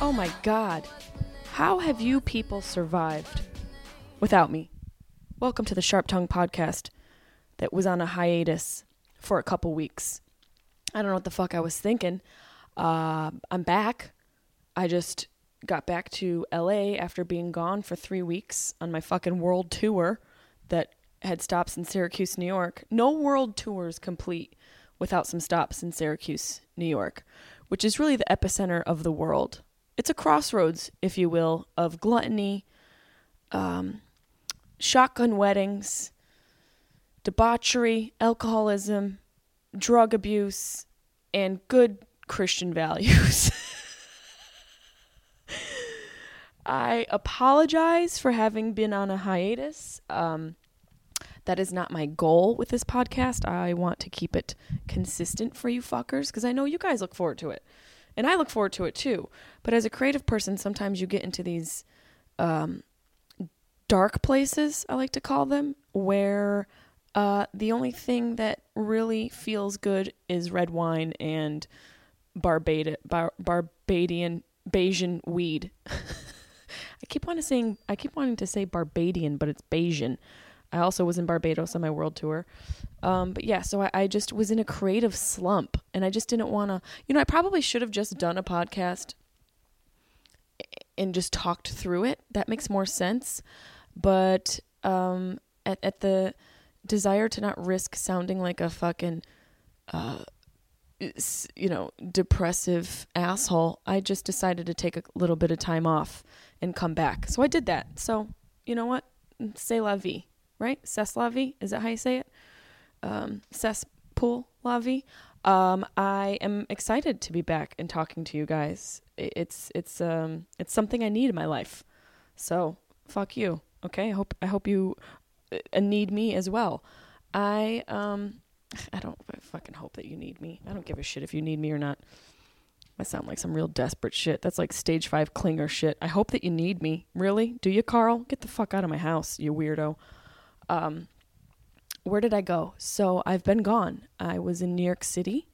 Oh my god. How have you people survived without me? Welcome to the Sharp Tongue podcast that was on a hiatus for a couple weeks. I don't know what the fuck I was thinking. Uh, I'm back. I just got back to LA after being gone for three weeks on my fucking world tour that had stops in Syracuse, New York. No world tour is complete without some stops in Syracuse, New York, which is really the epicenter of the world. It's a crossroads, if you will, of gluttony, um, shotgun weddings, debauchery, alcoholism, drug abuse, and good Christian values. I apologize for having been on a hiatus. Um, that is not my goal with this podcast. I want to keep it consistent for you fuckers because I know you guys look forward to it. And I look forward to it too. But as a creative person, sometimes you get into these um, dark places, I like to call them, where uh, the only thing that really feels good is red wine and Barbada, Bar- Barbadian Bajan weed. I keep wanting to saying I keep wanting to say Barbadian, but it's Bajan. I also was in Barbados on my world tour. Um, but yeah, so I, I just was in a creative slump and I just didn't want to, you know, I probably should have just done a podcast and just talked through it. That makes more sense. But um, at, at the desire to not risk sounding like a fucking, uh, you know, depressive asshole, I just decided to take a little bit of time off and come back. So I did that. So, you know what? C'est la vie, right? C'est la vie? Is that how you say it? Um, cesspool la vie. Um, I am excited to be back and talking to you guys. It's it's um it's something I need in my life. So fuck you. Okay. I hope I hope you uh, need me as well. I um I don't I fucking hope that you need me. I don't give a shit if you need me or not. I sound like some real desperate shit. That's like stage five clinger shit. I hope that you need me. Really? Do you, Carl? Get the fuck out of my house, you weirdo. Um, where did I go? So I've been gone. I was in New York City.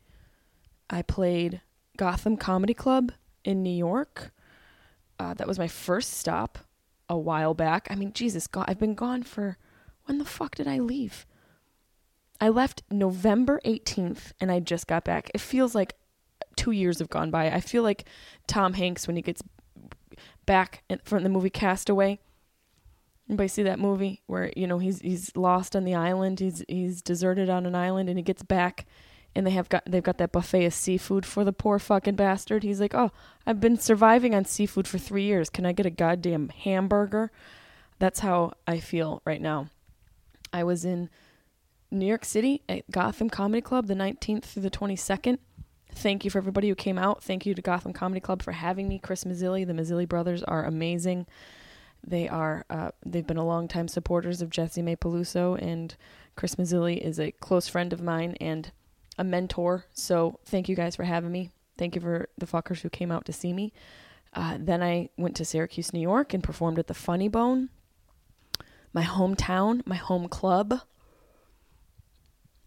I played Gotham Comedy Club in New York. Uh, that was my first stop a while back. I mean, Jesus, God, I've been gone for. When the fuck did I leave? I left November 18th and I just got back. It feels like two years have gone by. I feel like Tom Hanks when he gets back from the movie Castaway. Anybody see that movie where you know he's he's lost on the island? He's he's deserted on an island and he gets back, and they have got they've got that buffet of seafood for the poor fucking bastard. He's like, oh, I've been surviving on seafood for three years. Can I get a goddamn hamburger? That's how I feel right now. I was in New York City at Gotham Comedy Club the 19th through the 22nd. Thank you for everybody who came out. Thank you to Gotham Comedy Club for having me. Chris Mazzilli, the Mazzilli brothers are amazing. They are uh, they've been a long time supporters of Jessimae Peluso, and Chris Mazzilli is a close friend of mine and a mentor. So thank you guys for having me. Thank you for the fuckers who came out to see me. Uh, then I went to Syracuse, New York, and performed at the Funny Bone, my hometown, my home club.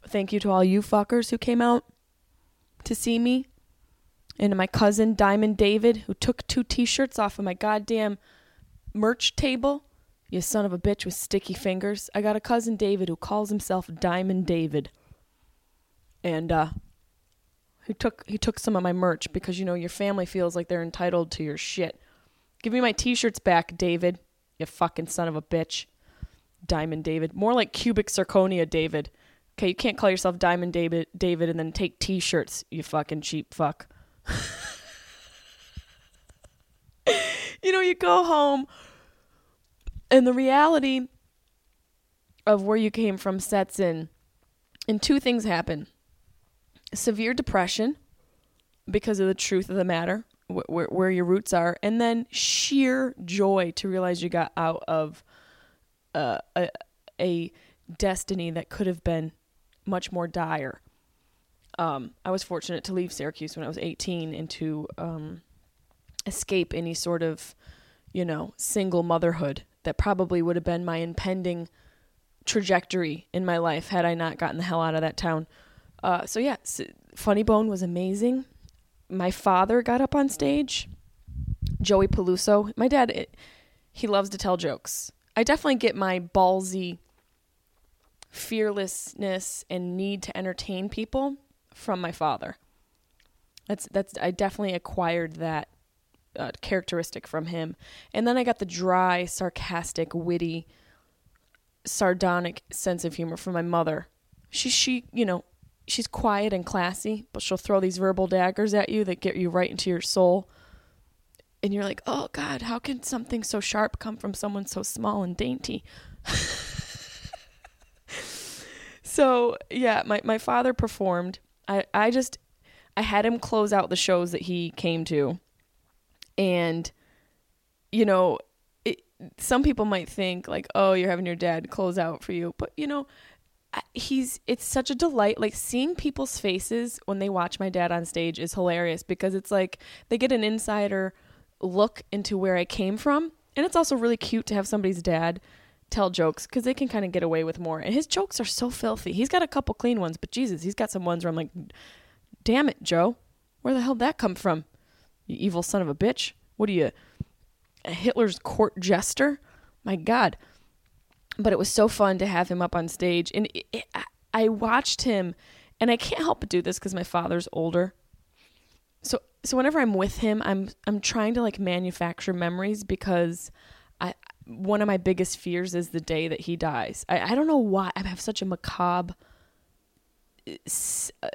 Thank you to all you fuckers who came out to see me. And my cousin Diamond David, who took two t shirts off of my goddamn merch table. You son of a bitch with sticky fingers. I got a cousin David who calls himself Diamond David. And uh he took he took some of my merch because you know your family feels like they're entitled to your shit. Give me my t-shirts back, David. You fucking son of a bitch. Diamond David. More like cubic zirconia David. Okay, you can't call yourself Diamond David David and then take t-shirts, you fucking cheap fuck. you know, you go home and the reality of where you came from sets in, and two things happen severe depression because of the truth of the matter, wh- where, where your roots are, and then sheer joy to realize you got out of uh, a, a destiny that could have been much more dire. Um, I was fortunate to leave Syracuse when I was 18 and to um, escape any sort of, you know, single motherhood that probably would have been my impending trajectory in my life had I not gotten the hell out of that town. Uh, so yeah, Funny Bone was amazing. My father got up on stage. Joey Peluso. My dad, it, he loves to tell jokes. I definitely get my ballsy fearlessness and need to entertain people from my father. That's that's I definitely acquired that uh, characteristic from him. And then I got the dry, sarcastic, witty, sardonic sense of humor from my mother. She she, you know, she's quiet and classy, but she'll throw these verbal daggers at you that get you right into your soul. And you're like, "Oh god, how can something so sharp come from someone so small and dainty?" so, yeah, my my father performed. I I just I had him close out the shows that he came to. And you know, it, some people might think like, "Oh, you're having your dad close out for you." But, you know, he's it's such a delight like seeing people's faces when they watch my dad on stage is hilarious because it's like they get an insider look into where I came from and it's also really cute to have somebody's dad tell jokes because they can kind of get away with more. And his jokes are so filthy. He's got a couple clean ones but jesus he's got some ones where i'm like damn it joe. Where the hell did that come from? You evil son of a bitch. What are you hitler's court jester? My god. But it was so fun to have him up on stage. And it, it, I- watched him and i can't help but do this because my father's older. So so whenever i'm with him i'm i'm trying to like manufacture memories because one of my biggest fears is the day that he dies. I, I don't know why i have such a macabre uh, s- uh,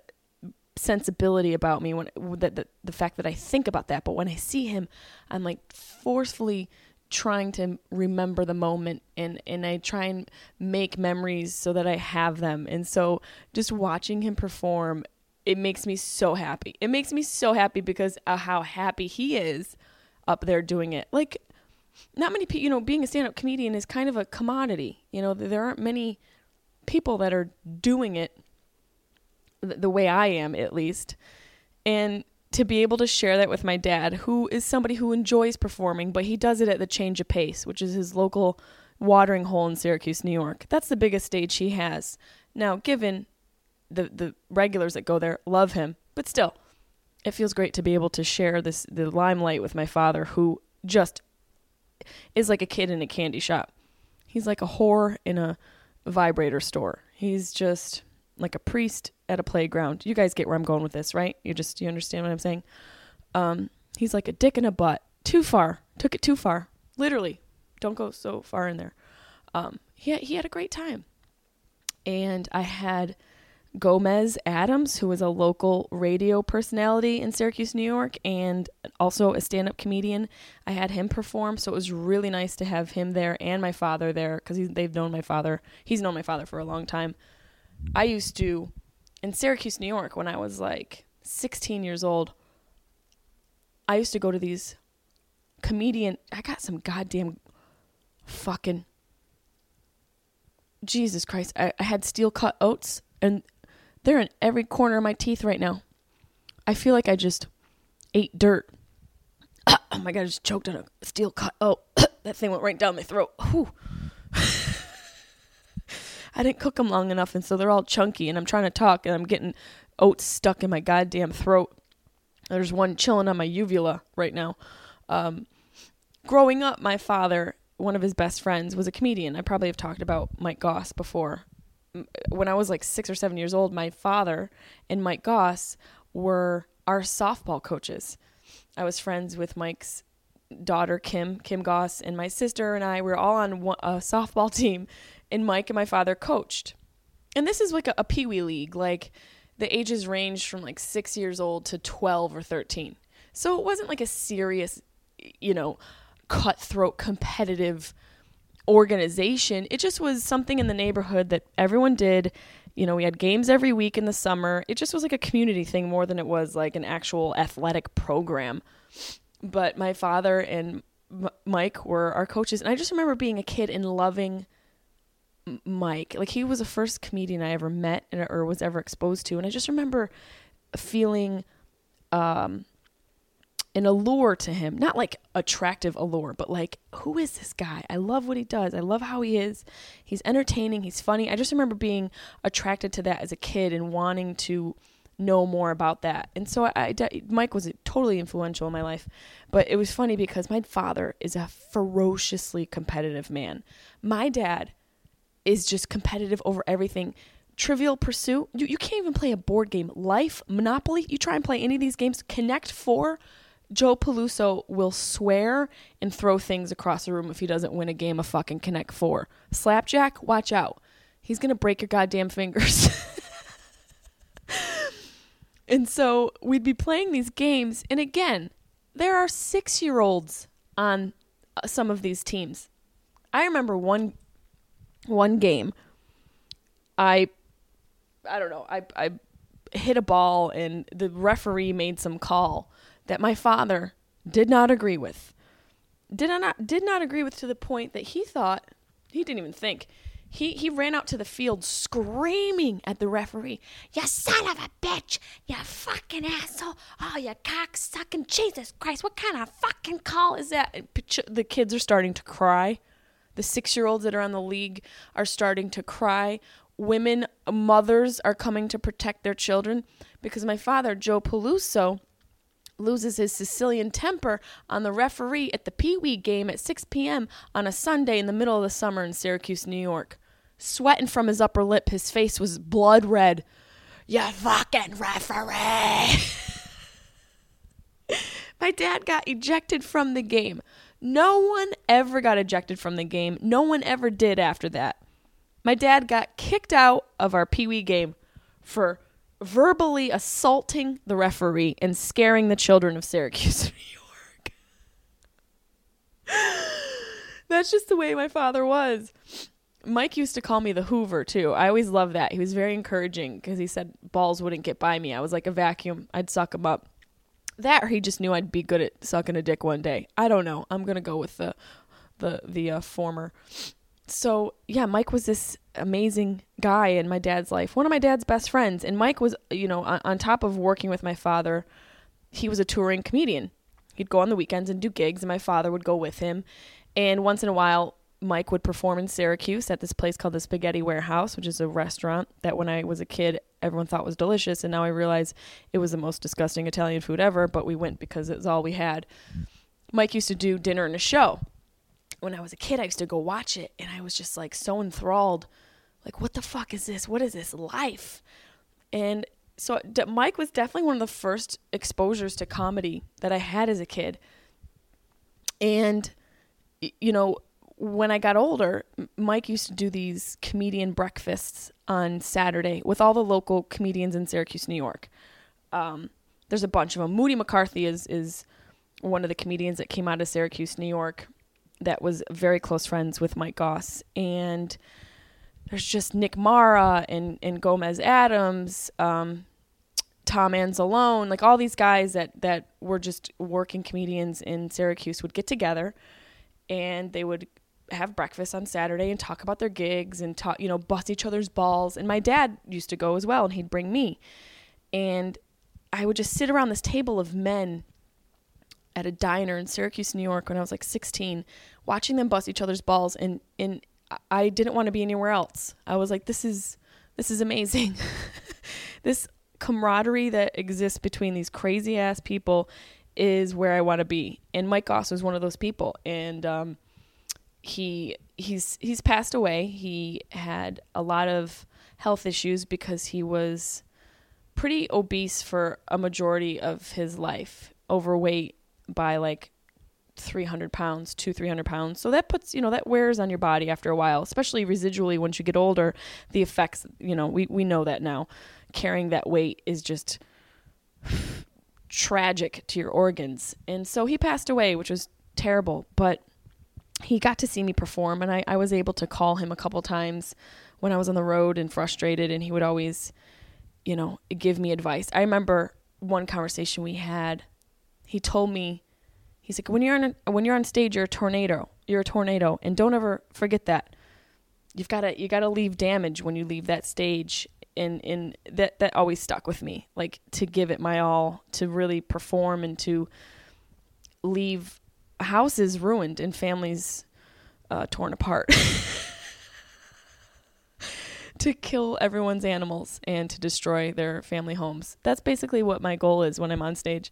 sensibility about me when that the, the fact that I think about that but when I see him I'm like forcefully trying to remember the moment and and I try and make memories so that I have them. And so just watching him perform it makes me so happy. It makes me so happy because of how happy he is up there doing it. Like not many people you know being a stand-up comedian is kind of a commodity you know there aren't many people that are doing it th- the way I am at least. And to be able to share that with my dad who is somebody who enjoys performing but he does it at the change of pace which is his local watering hole in Syracuse New York. That's the biggest stage he has. Now given the the regulars that go there love him but still it feels great to be able to share this the limelight with my father who just is like a kid in a candy shop he's like a whore in a vibrator store he's just like a priest at a playground. You guys get where I'm going with this, right? You just you understand what I'm saying? Um, he's like a dick in a butt. Too far. Took it too far. Literally. Don't go so far in there. Um, he had, he had a great time. And I had Gomez Adams, who is a local radio personality in Syracuse, New York, and also a stand up comedian. I had him perform, so it was really nice to have him there and my father there because they've known my father. He's known my father for a long time. I used to, in Syracuse, New York, when I was like 16 years old, I used to go to these comedian. I got some goddamn fucking. Jesus Christ. I, I had steel cut oats, and they're in every corner of my teeth right now. I feel like I just ate dirt. Oh my God, I just choked on a steel cut Oh, that thing went right down my throat. I didn't cook them long enough, and so they're all chunky. And I'm trying to talk, and I'm getting oats stuck in my goddamn throat. There's one chilling on my uvula right now. Um, growing up, my father, one of his best friends, was a comedian. I probably have talked about Mike Goss before. When I was like six or seven years old, my father and Mike Goss were our softball coaches. I was friends with Mike's daughter Kim, Kim Goss, and my sister and I were all on one, a softball team, and Mike and my father coached. And this is like a, a pee wee league. Like the ages ranged from like six years old to 12 or 13. So it wasn't like a serious, you know, cutthroat competitive organization. It just was something in the neighborhood that everyone did. You know, we had games every week in the summer. It just was like a community thing more than it was like an actual athletic program. But my father and M- Mike were our coaches, and I just remember being a kid and loving M- Mike. Like he was the first comedian I ever met and- or was ever exposed to, and I just remember feeling um an allure to him not like attractive allure but like who is this guy i love what he does i love how he is he's entertaining he's funny i just remember being attracted to that as a kid and wanting to know more about that and so I, I mike was totally influential in my life but it was funny because my father is a ferociously competitive man my dad is just competitive over everything. Trivial Pursuit, you, you can't even play a board game. Life, Monopoly, you try and play any of these games. Connect Four, Joe Peluso will swear and throw things across the room if he doesn't win a game of fucking Connect Four. Slapjack, watch out. He's going to break your goddamn fingers. and so we'd be playing these games. And again, there are six year olds on uh, some of these teams. I remember one one game i i don't know i i hit a ball and the referee made some call that my father did not agree with. Did not did not agree with to the point that he thought he didn't even think he he ran out to the field screaming at the referee you son of a bitch! You fucking asshole! Oh you cock sucking jesus christ! What kind of fucking call is that? The kids are starting to cry. The six year olds that are on the league are starting to cry. Women, mothers are coming to protect their children because my father, Joe Peluso, loses his Sicilian temper on the referee at the Pee Wee game at 6 p.m. on a Sunday in the middle of the summer in Syracuse, New York. Sweating from his upper lip, his face was blood red. You fucking referee! My dad got ejected from the game. No one ever got ejected from the game. No one ever did after that. My dad got kicked out of our Pee Wee game for verbally assaulting the referee and scaring the children of Syracuse, New York. That's just the way my father was. Mike used to call me the Hoover too. I always loved that. He was very encouraging because he said balls wouldn't get by me. I was like a vacuum. I'd suck them up. That or he just knew I'd be good at sucking a dick one day. I don't know. I'm gonna go with the the the uh, former. So yeah, Mike was this amazing guy in my dad's life. One of my dad's best friends, and Mike was you know on, on top of working with my father, he was a touring comedian. He'd go on the weekends and do gigs, and my father would go with him. And once in a while, Mike would perform in Syracuse at this place called the Spaghetti Warehouse, which is a restaurant that when I was a kid, everyone thought was delicious. And now I realize it was the most disgusting Italian food ever, but we went because it was all we had. Mike used to do dinner and a show. When I was a kid, I used to go watch it, and I was just like so enthralled. Like, what the fuck is this? What is this life? And so Mike was definitely one of the first exposures to comedy that I had as a kid. And you know, when I got older, Mike used to do these comedian breakfasts on Saturday with all the local comedians in Syracuse, New York. Um, there's a bunch of them. Moody McCarthy is is one of the comedians that came out of Syracuse, New York, that was very close friends with Mike Goss, and there's just Nick Mara and and Gomez Adams, um, Tom Anzalone, like all these guys that that were just working comedians in Syracuse would get together, and they would have breakfast on Saturday and talk about their gigs and talk, you know, bust each other's balls. And my dad used to go as well, and he'd bring me, and I would just sit around this table of men at a diner in Syracuse, New York when I was like 16, watching them bust each other's balls and and I didn't want to be anywhere else. I was like this is this is amazing. this camaraderie that exists between these crazy ass people is where I want to be. And Mike Goss was one of those people and um he he's he's passed away. He had a lot of health issues because he was pretty obese for a majority of his life, overweight by like 300 pounds, two, 300 pounds. So that puts, you know, that wears on your body after a while, especially residually once you get older. The effects, you know, we, we know that now. Carrying that weight is just tragic to your organs. And so he passed away, which was terrible. But he got to see me perform, and I, I was able to call him a couple times when I was on the road and frustrated, and he would always, you know, give me advice. I remember one conversation we had. He told me, he's like, when you're on a, when you're on stage, you're a tornado. You're a tornado, and don't ever forget that. You've got to you got to leave damage when you leave that stage, and and that that always stuck with me. Like to give it my all, to really perform, and to leave houses ruined and families uh, torn apart. to kill everyone's animals and to destroy their family homes. That's basically what my goal is when I'm on stage.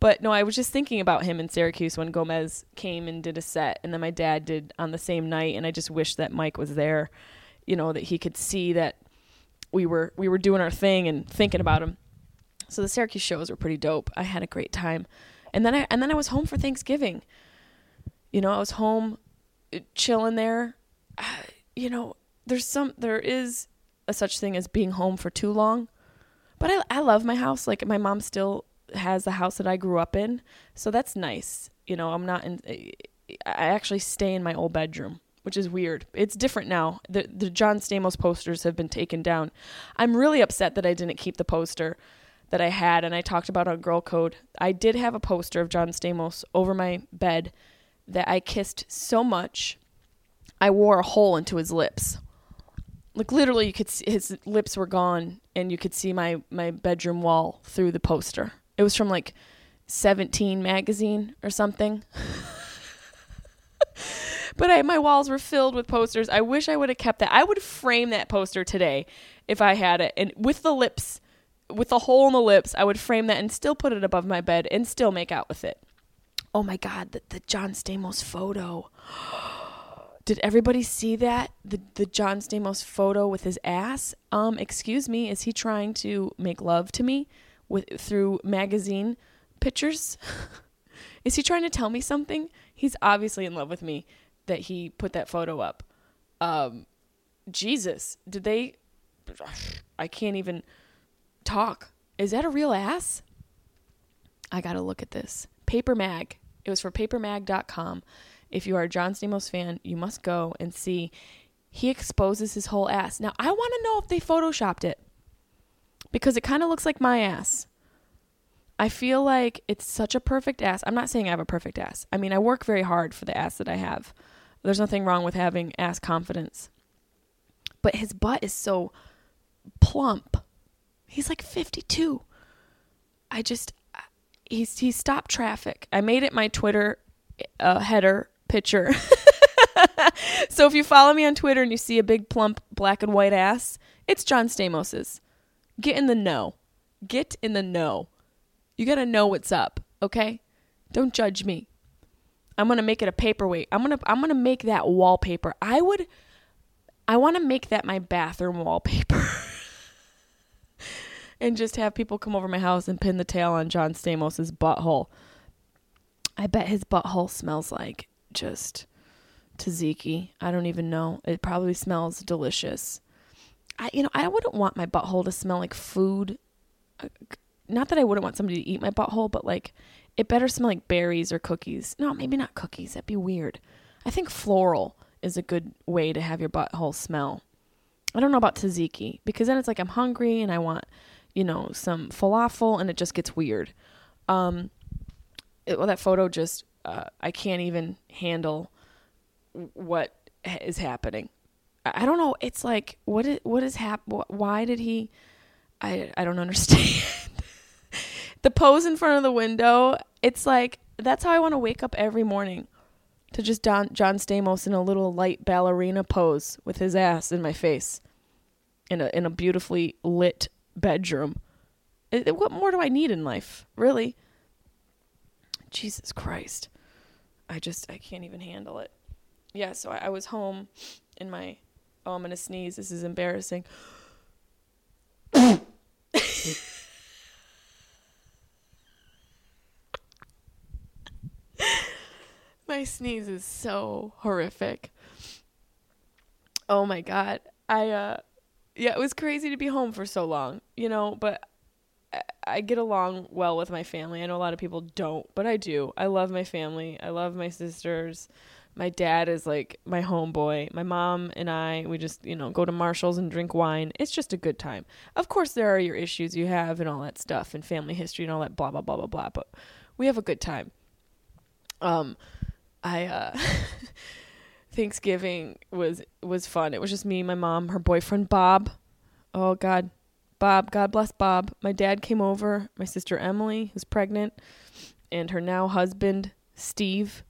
But no, I was just thinking about him in Syracuse when Gomez came and did a set, and then my dad did on the same night, and I just wish that Mike was there, you know, that he could see that we were we were doing our thing and thinking about him. So the Syracuse shows were pretty dope. I had a great time, and then I and then I was home for Thanksgiving. You know, I was home, uh, chilling there. You know, there's some there is a such thing as being home for too long but I, I love my house. Like my mom still has the house that i grew up in so that's nice. You know i'm not in i actually stay in my old bedroom which is weird. It's different now. The, the john stamos posters have been taken down. I'm really upset that i didn't keep the poster that i had and i talked about on girl code. I did have a poster of john stamos over my bed that i kissed so much i wore a hole into his lips like literally you could see his lips were gone and you could see my my bedroom wall through the poster. It was from like 17 magazine or something. But I, my walls were filled with posters. I wish i would have kept that. I would frame that poster today if i had it and with the lips with the hole in the lips i would frame that and still put it above my bed and still make out with it. Oh my god the, the john stamos photo did everybody see that the the John Stamos photo with his ass? Um, excuse me, is he trying to make love to me with through magazine pictures? is he trying to tell me something? He's obviously in love with me that he put that photo up. Um, Jesus, did they? I can't even talk. Is that a real ass? I gotta look at this. Paper Mag. It was for papermag.com. If you are a John Stamos fan, you must go and see. He exposes his whole ass. Now, I want to know if they photoshopped it because it kind of looks like my ass. I feel like it's such a perfect ass. I'm not saying I have a perfect ass. I mean, I work very hard for the ass that I have. There's nothing wrong with having ass confidence. But his butt is so plump. He's like 52. I just he's he stopped traffic. I made it my Twitter uh, header picture. so if you follow me on Twitter and you see a big plump black and white ass, it's John Stamos's. Get in the know. Get in the know. You got to know what's up, okay? Don't judge me. I'm going to make it a paperweight. I'm going to I'm going to make that wallpaper. I would I want to make that my bathroom wallpaper. and just have people come over my house and pin the tail on John Stamos's butthole. I bet his butthole smells like just tzatziki. I don't even know. It probably smells delicious. I you know, I wouldn't want my butthole to smell like food. Uh, Not that I wouldn't want somebody to eat my butthole, but like it better smell like berries or cookies. No, maybe not cookies. That'd be weird. I think floral is a good way to have your butthole smell. I don't know about tzatziki because then it's like I'm hungry and I want, you know, some falafel and it just gets weird. Um, it, well, that photo just uh, I can't even handle what is happening. I, don't know. It's like what is what is hap- Why did he? I I don't understand. the pose in front of the window. It's like that's how I want to wake up every morning. To just John John Stamos in a little light ballerina pose with his ass in my face, in a in a beautifully lit bedroom. What more do I need in life, really? Jesus Christ. I just I can't even handle it. Yeah, so I, I was home in my oh I'm gonna sneeze. This is embarrassing. my sneeze is so horrific. Oh my god. I uh yeah, it was crazy to be home for so long, you know, but I- get along well with my family. I know a lot of people don't, but I do. I love my family. I love my sisters. My dad is like my homeboy. My mom and I, we just, you know, go to Marshall's and drink wine. It's just a good time. Of course, there are your issues you have and all that stuff and family history and all that blah, blah, blah, blah, blah, but we have a good time. Um, I, uh, Thanksgiving was was fun. It was just me, my mom, her boyfriend Bob. Oh God, Bob. God bless Bob. My dad came over. My sister Emily, who's pregnant, and her now husband Steve.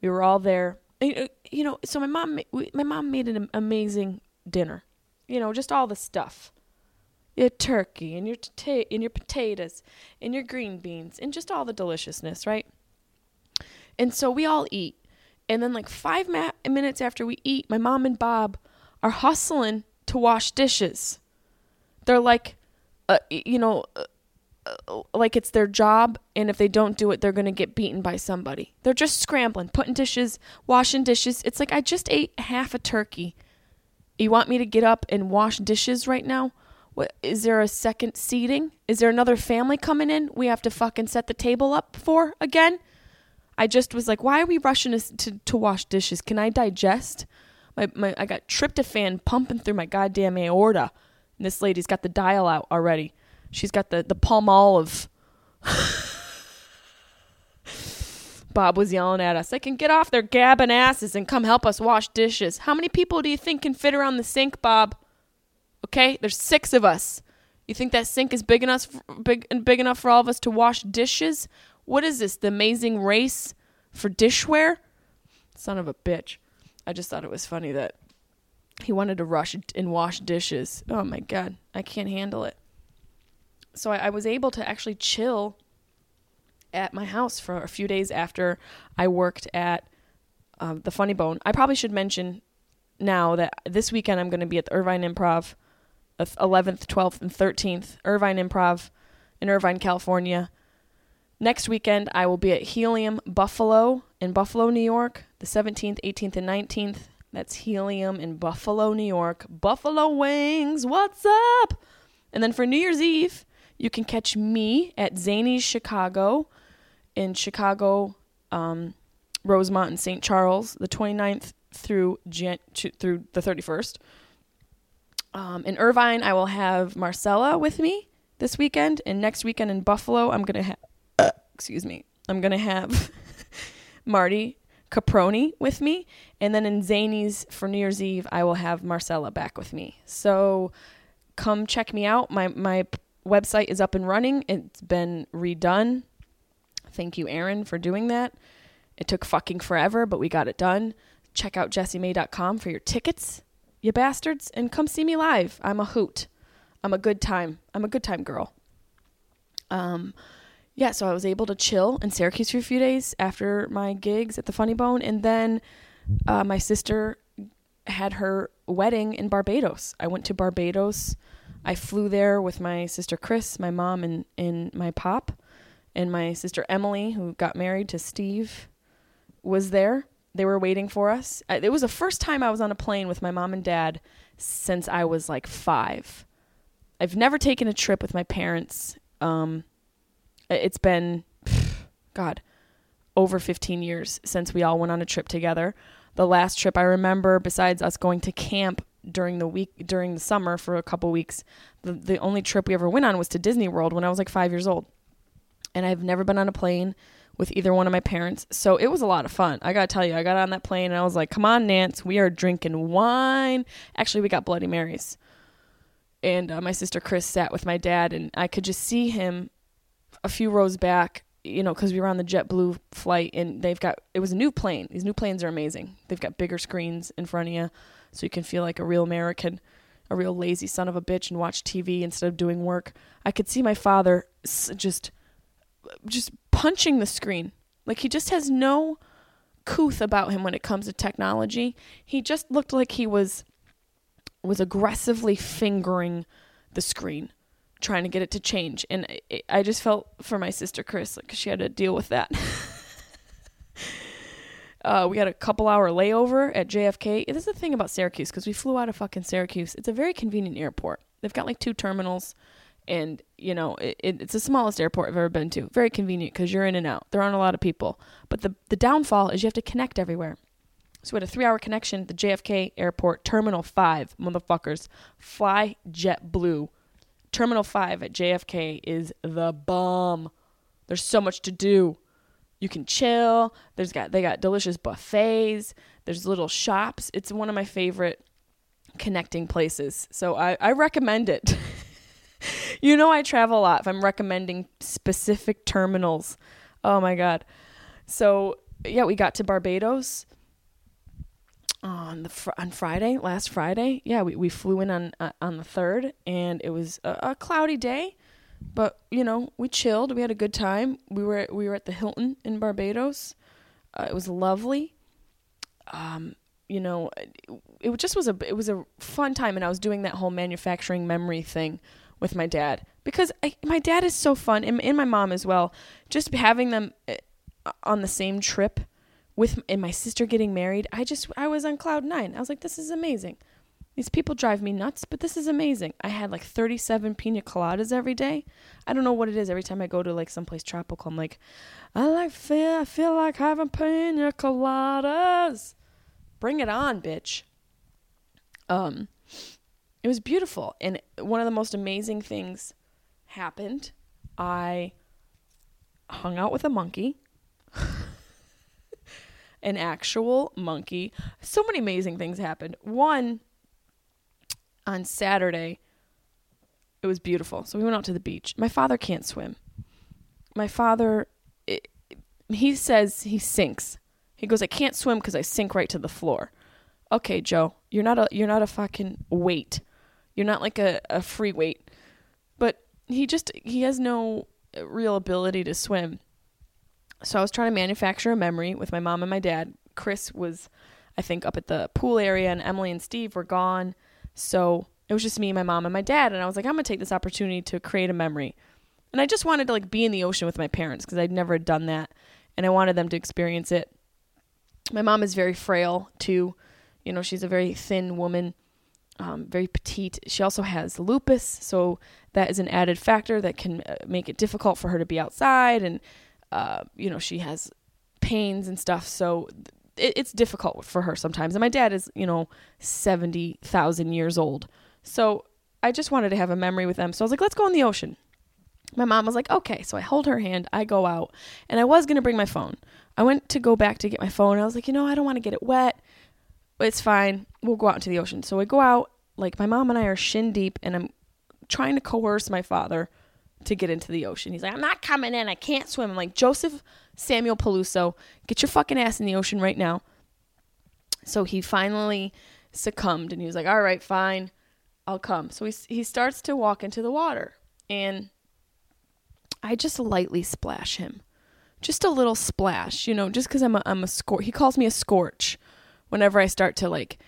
We were all there. Uh, You know, so my mom, my mom made an amazing dinner. You know, just all the stuff. Your turkey and your ta- and your potatoes and your green beans and just all the deliciousness, right? And so we all eat. And then, like five ma- minutes after we eat, my mom and Bob are hustling to wash dishes. They're like, uh, you know, uh, uh, like it's their job. And if they don't do it, they're going to get beaten by somebody. They're just scrambling, putting dishes, washing dishes. It's like I just ate half a turkey. You want me to get up and wash dishes right now? What is there a second seating? Is there another family coming in? We have to fucking set the table up for again? I just was like, why are we rushing to to, to wash dishes? Can I digest? My, my I got tryptophan pumping through my goddamn aorta. And this lady's got the dial out already. She's got the the Palmolive. Bob was yelling at us. They can get off their gabbing asses and come help us wash dishes. How many people do you think can fit around the sink, Bob? Okay, there's six of us. You think that sink is big enough, big and big enough for all of us to wash dishes? What is this? The amazing race for dishware? Son of a bitch. I just thought it was funny that he wanted to rush and wash dishes. Oh my god, I can't handle it. So I, I was able to actually chill at my house for a few days after I worked at um, the Funny Bone. I probably should mention now that this weekend I'm going to be at the Irvine Improv, uh, 11th, 12th, and 13th. Irvine Improv in Irvine, California. Next weekend, I will be at Helium Buffalo in Buffalo, New York, the 17th, 18th, and 19th. That's Helium in Buffalo, New York. Buffalo Wings, what's up? And then for New Year's Eve, you can catch me at Zanies Chicago in Chicago, um, Rosemont, and St. Charles, the 29th through Jan- through the 31st. Um, in Irvine, I will have Marcella with me this weekend, and next weekend in Buffalo, I'm gonna have excuse me, I'm gonna have Marty Caproni with me, and then in Zanies for New Year's Eve, I will have Marcella back with me. So come check me out. My my website is up and running. It's been redone. Thank you, Aaron, for doing that. It took fucking forever, but we got it done. Check out jessiemay.com for your tickets, you bastards, and come see me live. I'm a hoot. I'm a good time. I'm a good time girl. Um, yeah, so I was able to chill in Syracuse for a few days after my gigs at the Funny Bone, and then uh, my sister had her wedding in Barbados. I went to Barbados. I flew there with my sister Chris, my mom, and, and my pop, and my sister Emily, who got married to Steve, was there. They were waiting for us. It was the first time I was on a plane with my mom and dad since I was like five. I've never taken a trip with my parents. Um, it's been, God, over 15 years since we all went on a trip together. The last trip I remember, besides us going to camp during the week during the summer for a couple weeks, the the only trip we ever went on was to Disney World when I was like five years old, and I've never been on a plane with either one of my parents. So it was a lot of fun. I gotta tell you, I got on that plane and I was like, "Come on, Nance, we are drinking wine." Actually, we got Bloody Marys, and uh, my sister Chris sat with my dad, and I could just see him a few rows back, you know, because we were on the JetBlue flight and they've got, it was a new plane. These new planes are amazing. They've got bigger screens in front of you so you can feel like a real American, a real lazy son of a bitch and watch TV instead of doing work. I could see my father just, just punching the screen. Like he just has no couth about him when it comes to technology. He just looked like he was, was aggressively fingering the screen trying to get it to change and I, I just felt for my sister chris like 'cause she had to deal with that uh, we had a couple hour layover at jfk this is the thing about syracuse because we flew out of fucking syracuse it's a very convenient airport they've got like two terminals And, you know, it, it, it's the smallest airport I've ever been to. Very convenient because you're in and out. There aren't a lot of people. But the, the downfall is you have to connect everywhere. So we had a three hour connection at the JFK airport, Terminal 5, motherfuckers. Fly JetBlue. Terminal 5 at JFK is the bomb. There's so much to do. You can chill. There's got they got delicious buffets. There's little shops. It's one of my favorite connecting places. So I, I recommend it. you know I travel a lot if I'm recommending specific terminals. Oh my god. So yeah, we got to Barbados on the fr- on Friday, last Friday. Yeah, we, we flew in on uh, on the 3rd and it was a, a cloudy day, but you know, we chilled. We had a good time. We were we were at the Hilton in Barbados. Uh, it was lovely. Um, you know, it, it just was a it was a fun time and I was doing that whole manufacturing memory thing with my dad because I, my dad is so fun and, and my mom as well. Just having them uh, on the same trip with and my sister getting married, I just I was on cloud 9. I was like this is amazing. These people drive me nuts, but this is amazing. I had like 37 pina coladas every day. I don't know what it is. Every time I go to like someplace tropical, I'm like, I like feel I feel like having pina coladas. Bring it on, bitch. Um, it was beautiful, and one of the most amazing things happened. I hung out with a monkey. An actual monkey. So many amazing things happened. One, on Saturday, it was beautiful. So we went out to the beach. My father can't swim. My father, it, he says he sinks. He goes, I can't swim because I sink right to the floor. Okay, Joe, you're not a you're not a fucking weight. You're not like a, a free weight. But he just he has no real ability to swim. So I was trying to manufacture a memory with my mom and my dad. Chris was, I think, up at the pool area, and Emily and Steve were gone. So it was just me, my mom, and my dad. And I was like, I'm gonna take this opportunity to create a memory. And I just wanted to like be in the ocean with my parents because I'd never done that, and I wanted them to experience it. My mom is very frail too. You know, she's a very thin woman, um, very petite. She also has lupus, so that is an added factor that can uh, make it difficult for her to be outside. And uh, you know, she has pains and stuff. So it, it's difficult for her sometimes. And my dad is, you know, 70,000 years old. So I just wanted to have a memory with them. So I was like, let's go in the ocean. My mom was like, okay. So I hold her hand. I go out. And I was going to bring my phone. I went to go back to get my phone. I was like, you know, I don't want to get it wet. It's fine. We'll go out into the ocean. So we go out. Like, my mom and I are shin deep. And I'm trying to coerce my father to get into the ocean. He's like, I'm not coming in. I can't swim. I'm like, Joseph Samuel Peluso, get your fucking ass in the ocean right now. So he finally succumbed and he was like, all right, fine, I'll come. So he, he starts to walk into the water and I just lightly splash him. Just a little splash, you know, just because I'm a, I'm a scorch. He calls me a scorch whenever I start to like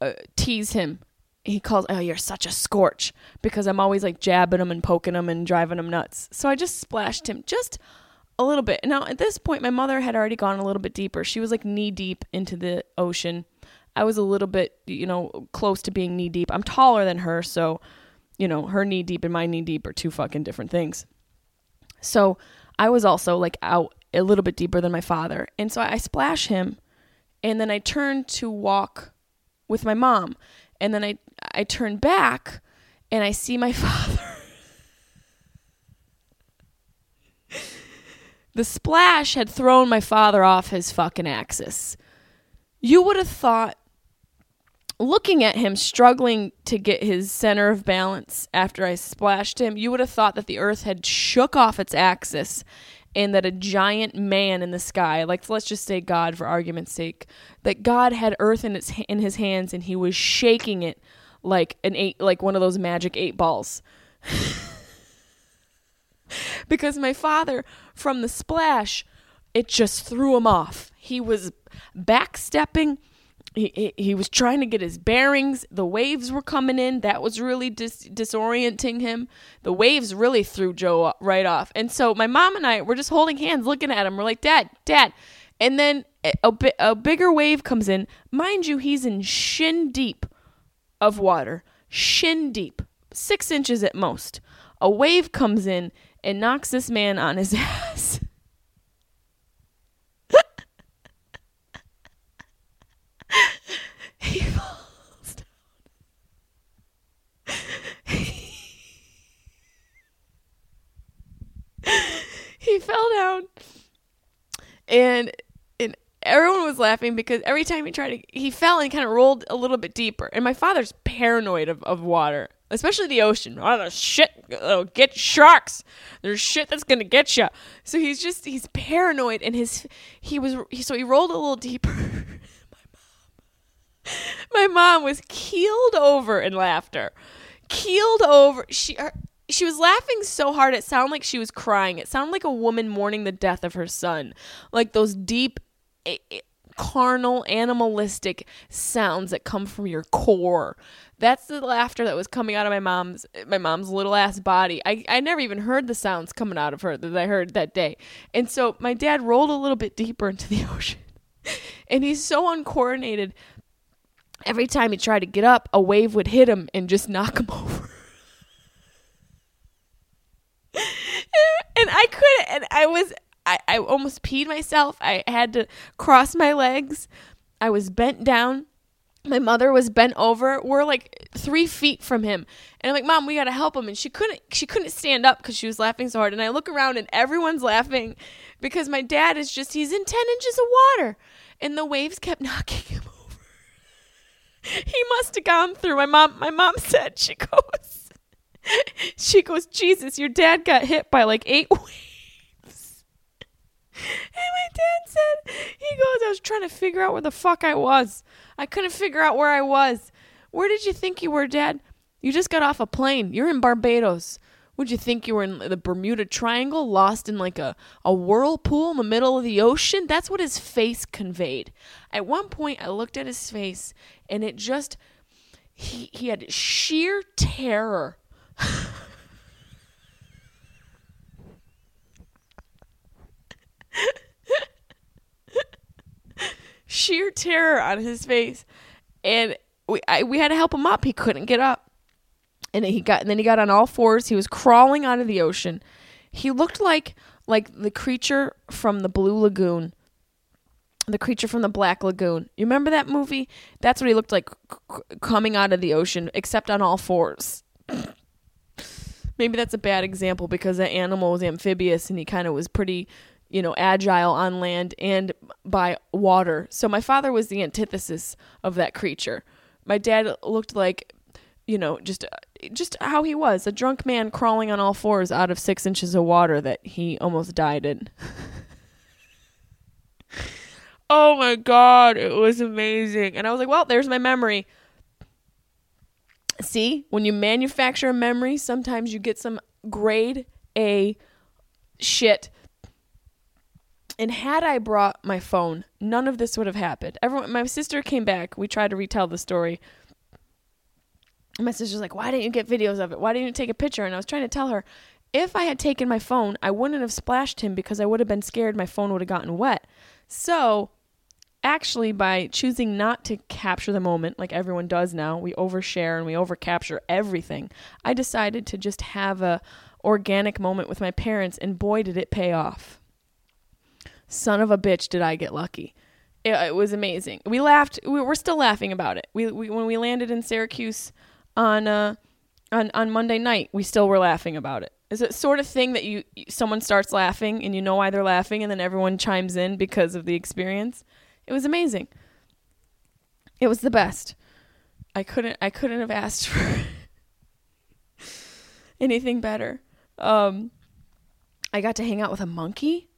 uh, tease him he calls, "Oh, you're such a scorch," because I'm always like jabbing him and poking him and driving him nuts. So I just splashed him just a little bit. Now at this point, my mother had already gone a little bit deeper. She was like knee deep into the ocean. I was a little bit, you know, close to being knee deep. I'm taller than her, so you know, her knee deep and my knee deep are two fucking different things. So I was also like out a little bit deeper than my father, and so I splash him, and then I turn to walk with my mom and then I I turn back and I see my father. the splash had thrown my father off his fucking axis. You would have thought looking at him struggling to get his center of balance after I splashed him, you would have thought that the earth had shook off its axis and that a giant man in the sky, like let's just say God for argument's sake, that God had earth in its in his hands and he was shaking it like an eight like one of those magic eight balls. because my father from the splash it just threw him off. He was backstepping he, he was trying to get his bearings. The waves were coming in. That was really dis- disorienting him. The waves really threw Joe right off. And so my mom and I were just holding hands, looking at him. We're like, Dad, Dad. And then a, a, a bigger wave comes in. Mind you, he's in shin deep of water, shin deep, six inches at most. a wave comes in and knocks this man on his ass. he falls down. he fell down and everyone was laughing because every time he tried to he fell and kind of rolled a little bit deeper. And my father's paranoid of, of water especially the ocean. Oh shit oh, get sharks. There's shit that's gonna get you so he's just he's paranoid and his he was he, so he rolled a little deeper. My mom was keeled over in laughter. Keeled over. She her, she was laughing so hard it sounded like she was crying. It sounded like a woman mourning the death of her son. Like those deep carnal animalistic sounds that come from your core. That's the laughter that was coming out of my mom's my mom's little ass body. I, I never even heard the sounds coming out of her that i heard that day. And so my dad rolled a little bit deeper into the ocean and he's so uncoordinated. Every time he tried to get up a wave would hit him and just knock him over. And I couldn't, and I was, I, I almost peed myself. I had to cross my legs. I was bent down. My mother was bent over. We're like three feet from him, and I'm like, "Mom, we gotta help him." And she couldn't, she couldn't stand up because she was laughing so hard. And I look around, and everyone's laughing because my dad is just—he's in ten inches of water, and the waves kept knocking him over. He must have gone through. My mom, my mom said she goes she goes, Jesus, your dad got hit by like eight waves. My dad said, he goes, I was trying to figure out where the fuck I was. I couldn't figure out where I was. Where did you think you were, Dad? You just got off a plane. You're in Barbados. Would you think you were in the Bermuda Triangle, lost in like a, a whirlpool in the middle of the ocean? That's what his face conveyed. At one point, I looked at his face and it just, he, he had sheer terror sheer terror on his face. And we I, we had to help him up. He couldn't get up. And then he got and then he got on all fours. He was crawling out of the ocean. He looked like like the creature from the blue lagoon. The creature from the black lagoon. You remember that movie? That's what he looked like c- coming out of the ocean except on all fours. Maybe that's a bad example because that animal was amphibious and he kind of was pretty you know agile on land and by water. So my father was the antithesis of that creature. My dad looked like you know just just how he was a drunk man crawling on all fours out of six inches of water that he almost died in. Oh my god it was amazing. And i was like well there's my memory. See, when you manufacture a memory, sometimes you get some grade A shit. And had I brought my phone, none of this would have happened. Everyone, my sister came back. We tried to retell the story. My sister's like, "Why didn't you get videos of it? Why didn't you take a picture?" And I was trying to tell her, if I had taken my phone, I wouldn't have splashed him because I would have been scared my phone would have gotten wet. So actually by choosing not to capture the moment like everyone does now we overshare and we overcapture everything i decided to just have a organic moment with my parents and boy did it pay off son of a bitch did i get lucky. It, it was amazing. We laughed. We, we're still laughing about it. We, we when we landed in syracuse on uh on on monday night we still were laughing about it. Is it sort of thing that you someone starts laughing and you know why they're laughing and then everyone chimes in because of the experience. It was amazing. It was the best. I couldn't I couldn't have asked for anything better. Um I got to hang out with a monkey,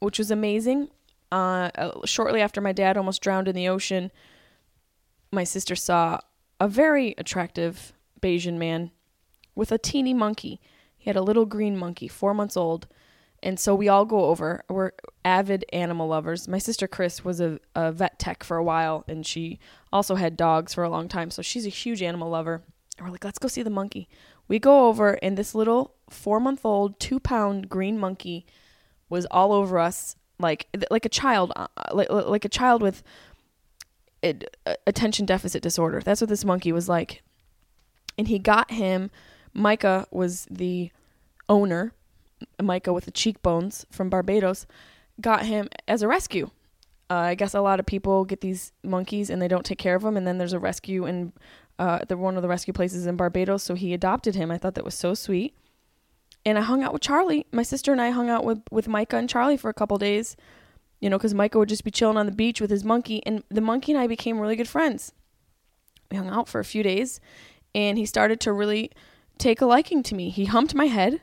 which was amazing. Uh, uh, shortly after my dad almost drowned in the ocean, my sister saw a very attractive Bajan man with a teeny monkey. He had a little green monkey, four months old, and so we all go over. We're avid animal lovers. My sister Chris was a, a vet tech for a while, and she also had dogs for a long time. So she's a huge animal lover. And we're like, let's go see the monkey. We go over, and this little four month old, two pound green monkey was all over us, like like a child, uh, like, like a child with attention deficit disorder. That's what this monkey was like. And he got him Micah was the owner, Micah with the cheekbones from Barbados, got him as a rescue. Uh, I guess a lot of people get these monkeys and they don't take care of them, and then there's a rescue in uh, the one of the rescue places in Barbados. So he adopted him. I thought that was so sweet. And I hung out with Charlie. My sister and I hung out with with Micah and Charlie for a couple days. You know, because Micah would just be chilling on the beach with his monkey, and the monkey and I became really good friends. We hung out for a few days, and he started to really take a liking to me. He humped my head.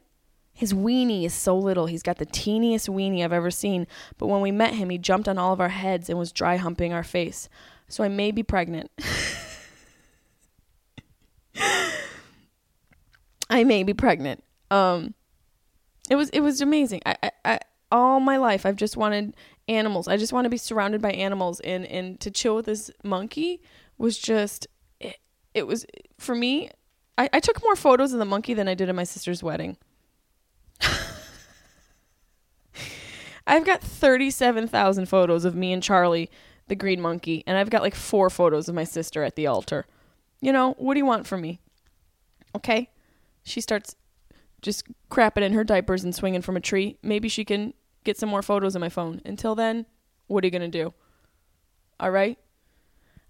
His weenie is so little. He's got the teeniest weenie I've ever seen. But when we met him, he jumped on all of our heads and was dry humping our face. So I may be pregnant. I may be pregnant. Um, it was it was amazing. I, I, I all my life I've just wanted animals. I just want to be surrounded by animals, and and to chill with this monkey was just it, it was for me. I, I took more photos of the monkey than I did at my sister's wedding. I've got 37,000 photos of me and Charlie, the green monkey, and I've got like four photos of my sister at the altar. You know, what do you want from me? Okay? She starts just crapping in her diapers and swinging from a tree. Maybe she can get some more photos on my phone. Until then, what are you going to do? All right?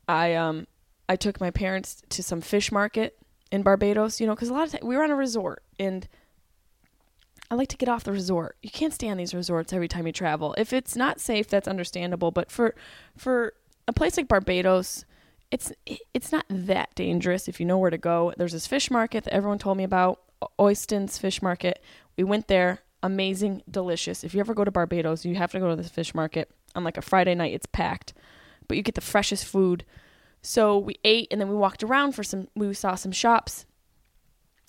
I um I took my parents to some fish market in Barbados, you know, cuz a lot of times we were on a resort and I like to get off the resort. You can't stay on these resorts every time you travel. If it's not safe, that's understandable, but for for a place like Barbados, it's it's not that dangerous if you know where to go. There's this fish market that everyone told me about, Oistins Fish Market. We went there, amazing, delicious. If you ever go to Barbados, you have to go to this fish market on like a Friday night. It's packed, but you get the freshest food. So we ate and then we walked around for some. We saw some shops,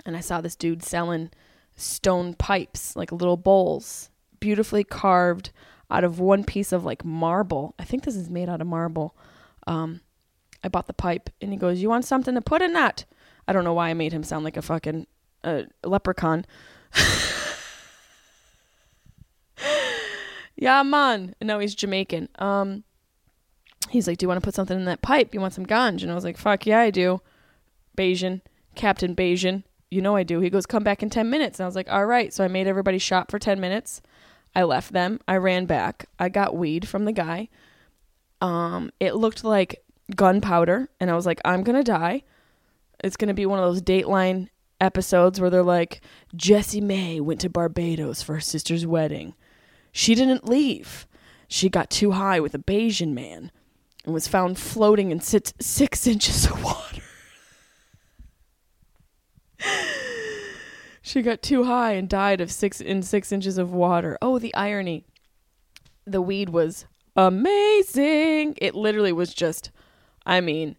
and I saw this dude selling stone pipes, like little bowls, beautifully carved out of one piece of like marble. I think this is made out of marble. Um, I bought the pipe, and he goes, "You want something to put in that?" I don't know why I made him sound like a fucking uh, leprechaun. yeah, man. Now he's Jamaican. Um, he's like, "Do you want to put something in that pipe? You want some ganj?" And I was like, "Fuck yeah, I do." Bajan, Captain Bajan. You know I do. He goes, "Come back in 10 minutes." And I was like, "All right." So I made everybody shop for 10 minutes. I left them. I ran back. I got weed from the guy. Um, it looked like gunpowder, and I was like, "I'm gonna die." It's gonna be one of those Dateline episodes where they're like, Jessimae went to Barbados for her sister's wedding. She didn't leave. She got too high with a Bajan man and was found floating in six, six inches of water. she got too high and died of six in six inches of water. Oh, the irony. The weed was amazing. It literally was just, I mean,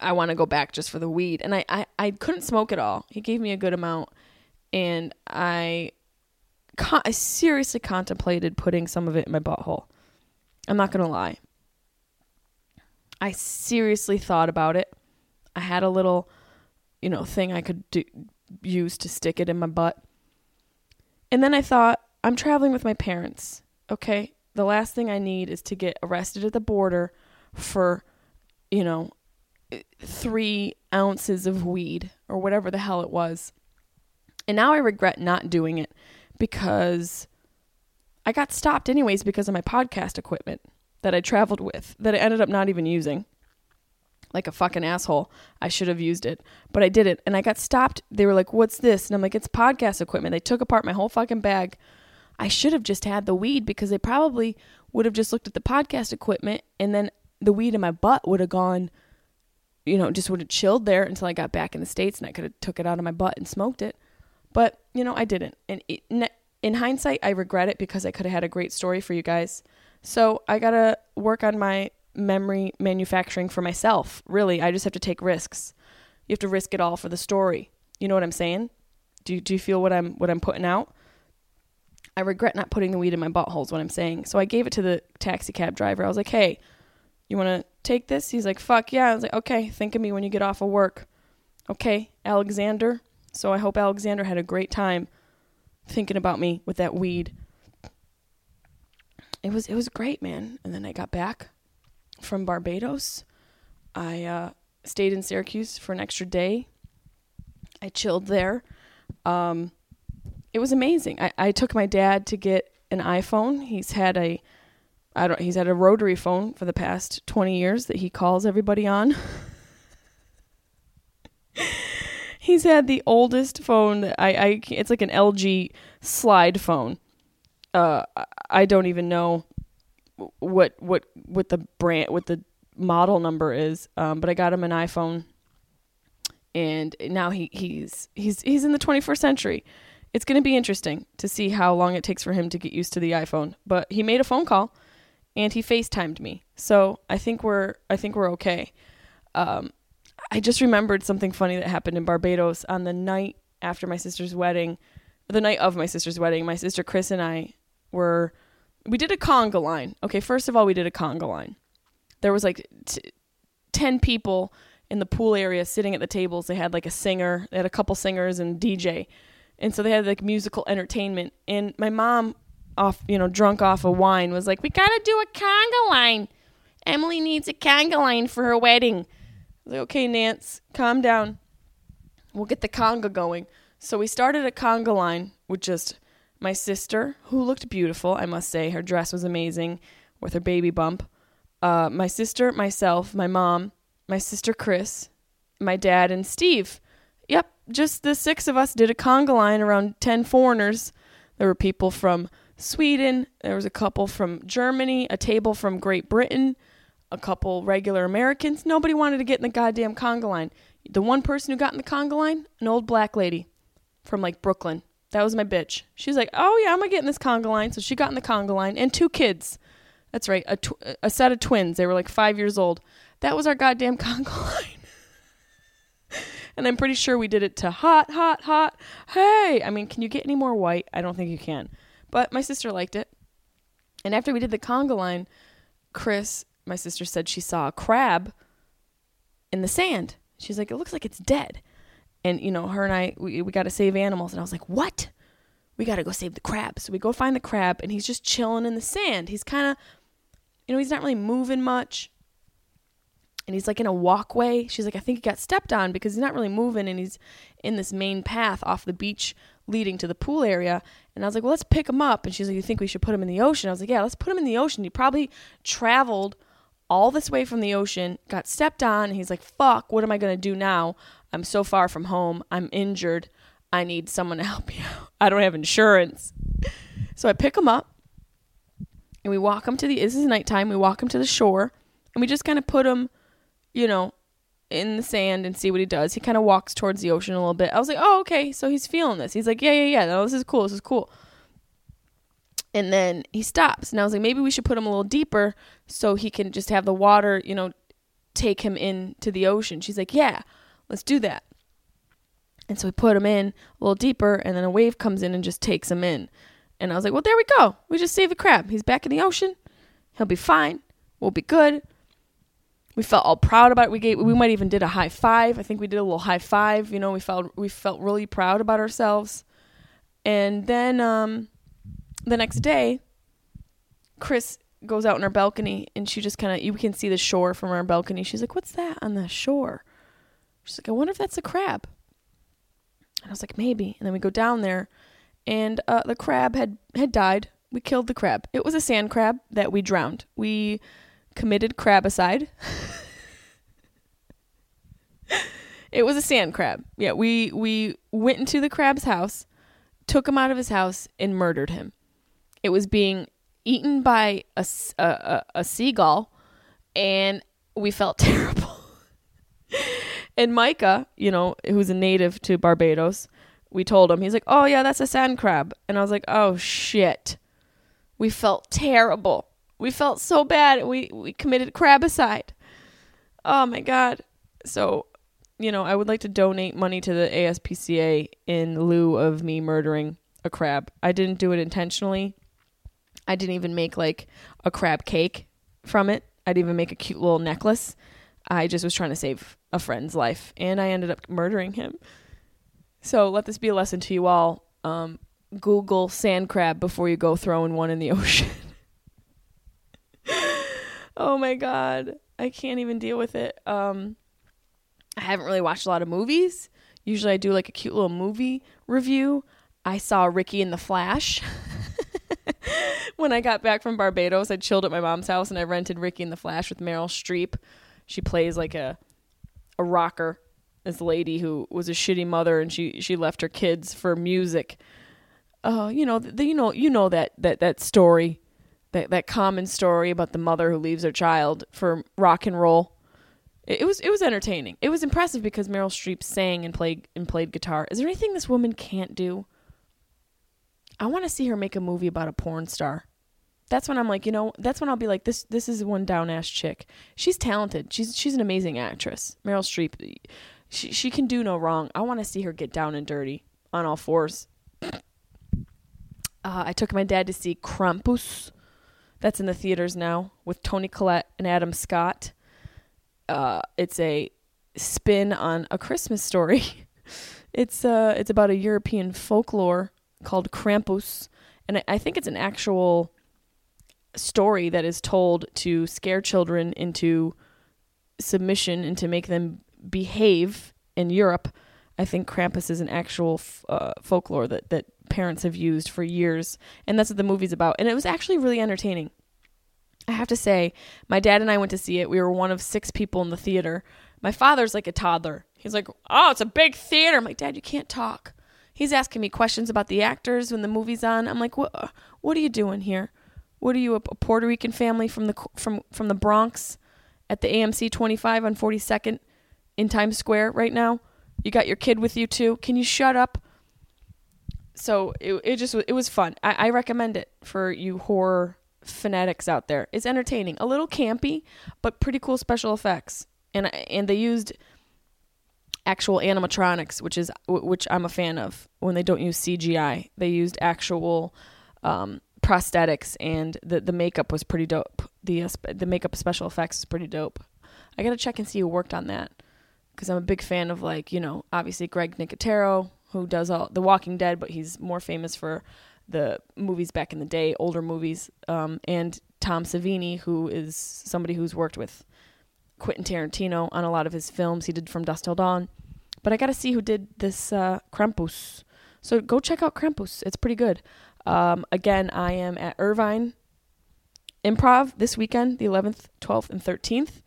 I want to go back just for the weed. And I, I, I couldn't smoke it all. He gave me a good amount. And I, con- I seriously contemplated putting some of it in my butthole. I'm not going to lie. I seriously thought about it. I had a little, you know, thing I could do, use to stick it in my butt. And then I thought, I'm traveling with my parents. Okay. The last thing I need is to get arrested at the border for, you know, three ounces of weed or whatever the hell it was. And now I regret not doing it because I got stopped anyways because of my podcast equipment that I traveled with that I ended up not even using. Like a fucking asshole. I should have used it, but I did it. And I got stopped. They were like, What's this? And I'm like, It's podcast equipment. They took apart my whole fucking bag. I should have just had the weed because they probably would have just looked at the podcast equipment and then the weed in my butt would have gone you know, just would have chilled there until I got back in the States and I could have took it out of my butt and smoked it. But, you know, I didn't. And it, in hindsight, I regret it because I could have had a great story for you guys. So I got to work on my memory manufacturing for myself. Really, I just have to take risks. You have to risk it all for the story. You know what I'm saying? Do you, do you feel what I'm what I'm putting out? I regret not putting the weed in my buttholes. What I'm saying. So I gave it to the taxi cab driver. I was like, "Hey, you want to take this? He's like, fuck yeah. I was like, okay, think of me when you get off of work. Okay, Alexander. So I hope Alexander had a great time thinking about me with that weed. It was it was great, man. And then I got back from Barbados. I uh, stayed in Syracuse for an extra day. I chilled there. Um, it was amazing. I, I took my dad to get an iPhone. He's had a I don't he's had a rotary phone for the past 20 years that he calls everybody on. he's had the oldest phone that I, I it's like an LG slide phone. Uh I- don't even know what what what the brand what the model number is. Um but I got him an iPhone and now he he's he's he's in the 21st century. It's going to be interesting to see how long it takes for him to get used to the iPhone. But he made a phone call and he FaceTimed me. So, I think we're I think we're okay. Um I just remembered something funny that happened in Barbados on the night after my sister's wedding, the night of my sister's wedding. My sister Chris and I were we did a conga line. Okay, first of all, we did a conga line. There was like t- 10 people in the pool area sitting at the tables. They had like a singer, they had a couple singers and DJ. And so they had like musical entertainment. And my mom, off, you know, drunk off of wine, was like, We gotta do a conga line. Emily needs a conga line for her wedding. Like, Okay, Nance, calm down. We'll get the conga going. So we started a conga line with just my sister, who looked beautiful, I must say. Her dress was amazing with her baby bump. Uh, my sister, myself, my mom, my sister Chris, my dad, and Steve. Yep, just the six of us did a conga line around 10 foreigners. There were people from Sweden, there was a couple from Germany, a table from Great Britain, a couple regular Americans. Nobody wanted to get in the goddamn conga line. The one person who got in the conga line, an old black lady from like Brooklyn. That was my bitch. She's like, "Oh yeah, I'm gonna get in this conga line." So she got in the conga line, and two kids. That's right, a, tw- a set of twins. They were like five years old. That was our goddamn conga line. and I'm pretty sure we did it to hot, hot, hot. Hey, I mean, can you get any more white? I don't think you can. But my sister liked it. And after we did the conga line, Chris, my sister said she saw a crab in the sand. She's like, it looks like it's dead. And, you know, her and I, we, we got to save animals. And I was like, what? We got to go save the crab. So we go find the crab, and he's just chilling in the sand. He's kind of, you know, he's not really moving much. And he's like in a walkway. She's like, I think he got stepped on because he's not really moving, and he's in this main path off the beach leading to the pool area. And I was like, well, let's pick him up. And she's like, you think we should put him in the ocean? I was like, yeah, let's put him in the ocean. He probably traveled all this way from the ocean, got stepped on. And he's like, fuck, what am I going to do now? I'm so far from home. I'm injured. I need someone to help me out. I don't have insurance. So I pick him up and we walk him to the, this is nighttime. We walk him to the shore and we just kind of put him, you know, in the sand and see what he does. He kind of walks towards the ocean a little bit. I was like, oh, okay. So he's feeling this. He's like, yeah, yeah, yeah. No, this is cool. This is cool. And then he stops. And I was like, maybe we should put him a little deeper so he can just have the water, you know, take him into the ocean. She's like, yeah, let's do that. And so we put him in a little deeper, and then a wave comes in and just takes him in. And I was like, well, there we go. We just saved the crab. He's back in the ocean. He'll be fine. We'll be good. We felt all proud about it. We gave, we might even did a high five. I think we did a little high five. You know, we felt we felt really proud about ourselves. And then um, the next day, Chris goes out on our balcony, and she just kind of you can see the shore from our balcony. She's like, "What's that on the shore?" She's like, "I wonder if that's a crab." And I was like, "Maybe." And then we go down there, and uh, the crab had had died. We killed the crab. It was a sand crab that we drowned. We committed crabicide. it was a sand crab. Yeah, we we went into the crab's house, took him out of his house, and murdered him. It was being eaten by a a seagull, and we felt terrible. and Micah, you know, who's a native to Barbados, we told him, he's like, oh, yeah, that's a sand crab. And I was like, oh, shit. We felt terrible. We felt so bad. We, we committed crabicide. Oh, my God. So, you know, I would like to donate money to the ASPCA in lieu of me murdering a crab. I didn't do it intentionally. I didn't even make like a crab cake from it. I didn't even make a cute little necklace. I just was trying to save a friend's life and I ended up murdering him. So let this be a lesson to you all. Um, Google sand crab before you go throwing one in the ocean. Oh my god. I can't even deal with it. Um, I haven't really watched a lot of movies. Usually I do like a cute little movie review. I saw Ricki and the Flash. when I got back from Barbados, I chilled at my mom's house and I rented Ricki and the Flash with Meryl Streep. She plays like a a rocker, this lady who was a shitty mother and she she left her kids for music. Uh, you know, the, you know, you know that that that story, that that common story about the mother who leaves her child for rock and roll. It, it was it was entertaining. It was impressive because Meryl Streep sang and played and played guitar. Is there anything this woman can't do? I want to see her make a movie about a porn star. That's when I'm like, you know, that's when I'll be like, this this is one down ass chick. She's talented. She's she's an amazing actress. Meryl Streep, she she can do no wrong. I want to see her get down and dirty on all fours. Uh, I took my dad to see Krampus. That's in the theaters now with Toni Collette and Adam Scott. Uh, it's a spin on a Christmas story. it's uh, it's about a European folklore called Krampus, and I, I think it's an actual story that is told to scare children into submission and to make them behave in Europe. I think Krampus is an actual f- uh, folklore that, that parents have used for years, and that's what the movie's about. And it was actually really entertaining. I have to say, my dad and I went to see it. We were one of six people in the theater. My father's like a toddler. He's like, "Oh, it's a big theater." I'm like, "Dad, you can't talk." He's asking me questions about the actors when the movie's on. I'm like, "What? What are you doing here? What are you a, a Puerto Rican family from the from from the Bronx at the AMC 25 on 42nd in Times Square right now? You got your kid with you too. Can you shut up?" So it it just it was fun. I, I recommend it for you horror fanatics out there. It's entertaining, a little campy, but pretty cool special effects. And and they used actual animatronics, which is which I'm a fan of. When they don't use CGI, they used actual um, prosthetics, and the the makeup was pretty dope. The uh, the makeup special effects is pretty dope. I gotta check and see who worked on that because I'm a big fan of like you know obviously Greg Nicotero who does all The Walking Dead, but he's more famous for the movies back in the day, older movies, um, and Tom Savini, who is somebody who's worked with Quentin Tarantino on a lot of his films. He did From Dusk Till Dawn. But I got to see who did this uh, Krampus. So go check out Krampus. It's pretty good. Um, again, I am at Irvine Improv this weekend, the 11th, 12th, and 13th.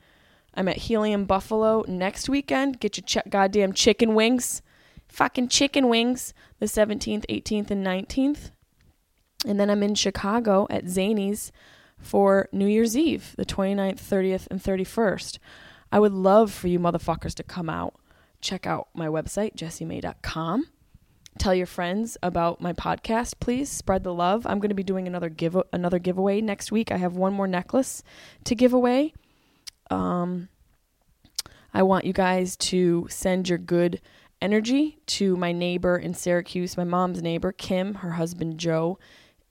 I'm at Helium Buffalo next weekend. Get your ch- goddamn chicken wings. Fucking chicken wings. The 17th, 18th, and 19th. And then I'm in Chicago at Zanies for New Year's Eve, the 29th, 30th, and 31st. I would love for you motherfuckers to come out. Check out my website, jessimae.com. Tell your friends about my podcast, please. Spread the love. I'm going to be doing another give another giveaway next week. I have one more necklace to give away. Um, I want you guys to send your good energy to my neighbor in Syracuse, my mom's neighbor, Kim. Her husband, Joe,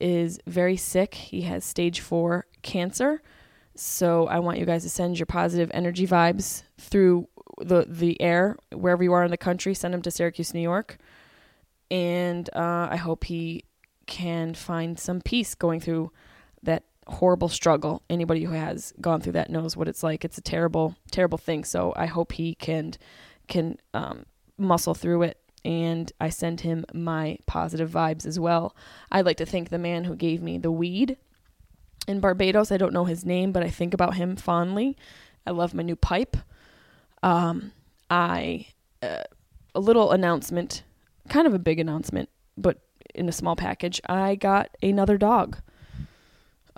is very sick. He has stage four cancer. So I want you guys to send your positive energy vibes through the, the air, wherever you are in the country. Send them to Syracuse, New York. And uh, I hope he can find some peace going through that horrible struggle. Anybody who has gone through that knows what it's like. It's a terrible, terrible thing. So I hope he can can um, muscle through it. And I send him my positive vibes as well. I'd like to thank the man who gave me the weed in Barbados. I don't know his name, but I think about him fondly. I love my new pipe. Um, I uh, a little announcement, kind of a big announcement, but in a small package. I got another dog.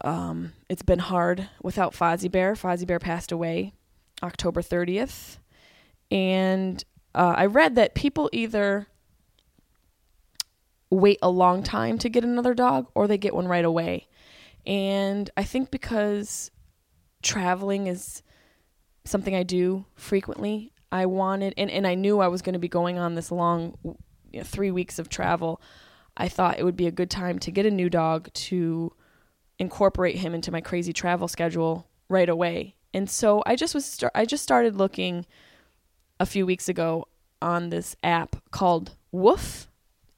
Um, it's been hard without Fozzie Bear. Fozzie Bear passed away October 30th. And uh, I read that people either wait a long time to get another dog or they get one right away. And I think because traveling is something I do frequently, I wanted, and, and I knew I was going to be going on this long you know, three weeks of travel. I thought it would be a good time to get a new dog to incorporate him into my crazy travel schedule right away. And so I just was start, I just started looking a few weeks ago on this app called Woof.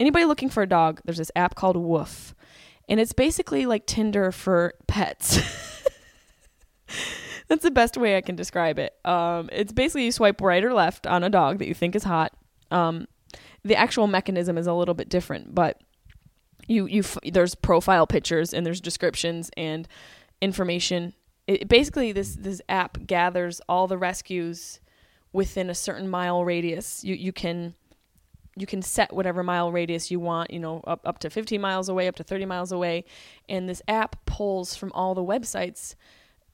Anybody looking for a dog, there's this app called Woof. And it's basically like Tinder for pets. That's the best way I can describe it. Um, it's basically you swipe right or left on a dog that you think is hot. Um, the actual mechanism is a little bit different, but you you f- there's profile pictures and there's descriptions and information. It, basically, this this app gathers all the rescues within a certain mile radius. You you can you can set whatever mile radius you want, you know, up, up to 15 miles away, up to 30 miles away. And this app pulls from all the websites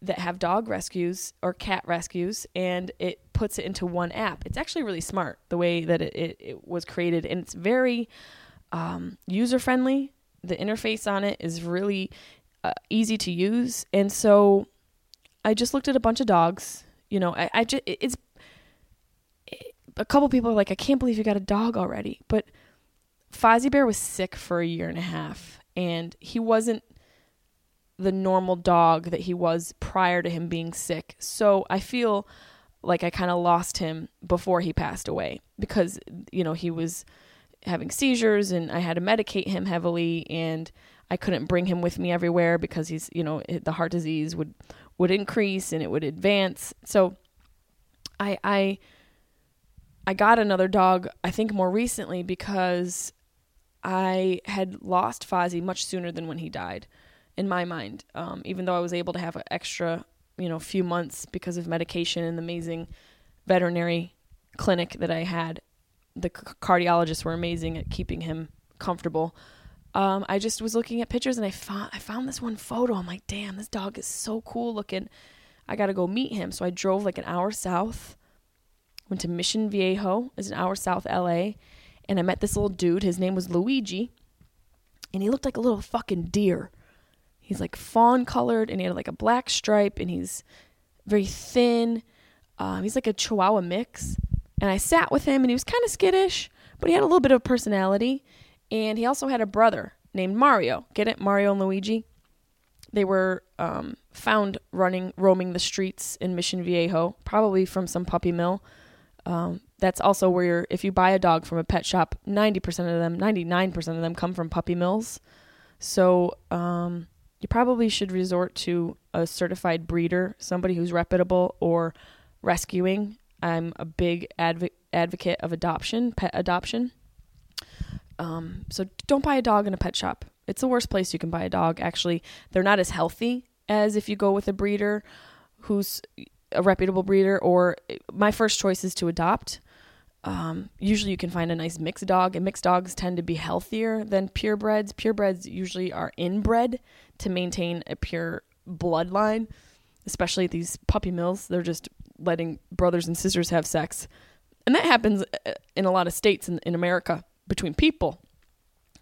that have dog rescues or cat rescues and it puts it into one app. It's actually really smart the way that it, it, it was created and it's very um, user friendly. The interface on it is really uh, easy to use. And so I just looked at a bunch of dogs. You know, I, I just, it's a couple people are like, I can't believe you got a dog already. But Fozzie Bear was sick for a year and a half, and he wasn't the normal dog that he was prior to him being sick. So I feel like I kind of lost him before he passed away because, you know, he was having seizures and I had to medicate him heavily and I couldn't bring him with me everywhere because he's, you know, the heart disease would would increase and it would advance. So I I I got another dog, I think more recently because I had lost Fozzie much sooner than when he died, in my mind. Um, even though I was able to have an extra, you know, few months because of medication and the amazing veterinary clinic that I had, the cardiologists were amazing at keeping him comfortable. Um, I just was looking at pictures and I found I found this one photo. I'm like, damn, this dog is so cool looking. I got to go meet him. So I drove like an hour south went to Mission Viejo, is an hour south LA, and I met this little dude. His name was Luigi, and he looked like a little fucking deer. He's like fawn colored, and he had like a black stripe, and he's very thin. Um, he's like a Chihuahua mix. And I sat with him, and he was kind of skittish, but he had a little bit of personality. And he also had a brother named Mario. Get it? Mario and Luigi. They were um, found running, roaming the streets in Mission Viejo, probably from some puppy mill. Um, that's also where if you buy a dog from a pet shop, 90% of them, 99% of them come from puppy mills. So um, you probably should resort to a certified breeder, somebody who's reputable or rescuing. I'm a big adv- advocate of adoption, pet adoption. Um, so don't buy a dog in a pet shop. It's the worst place you can buy a dog. Actually, they're not as healthy as if you go with a breeder who's a reputable breeder. Or my first choice is to adopt. Um, usually, you can find a nice mixed dog, and mixed dogs tend to be healthier than purebreds. Purebreds usually are inbred to maintain a pure bloodline, especially these puppy mills. They're just letting brothers and sisters have sex. And that happens uh, in a lot of states in, in America between people.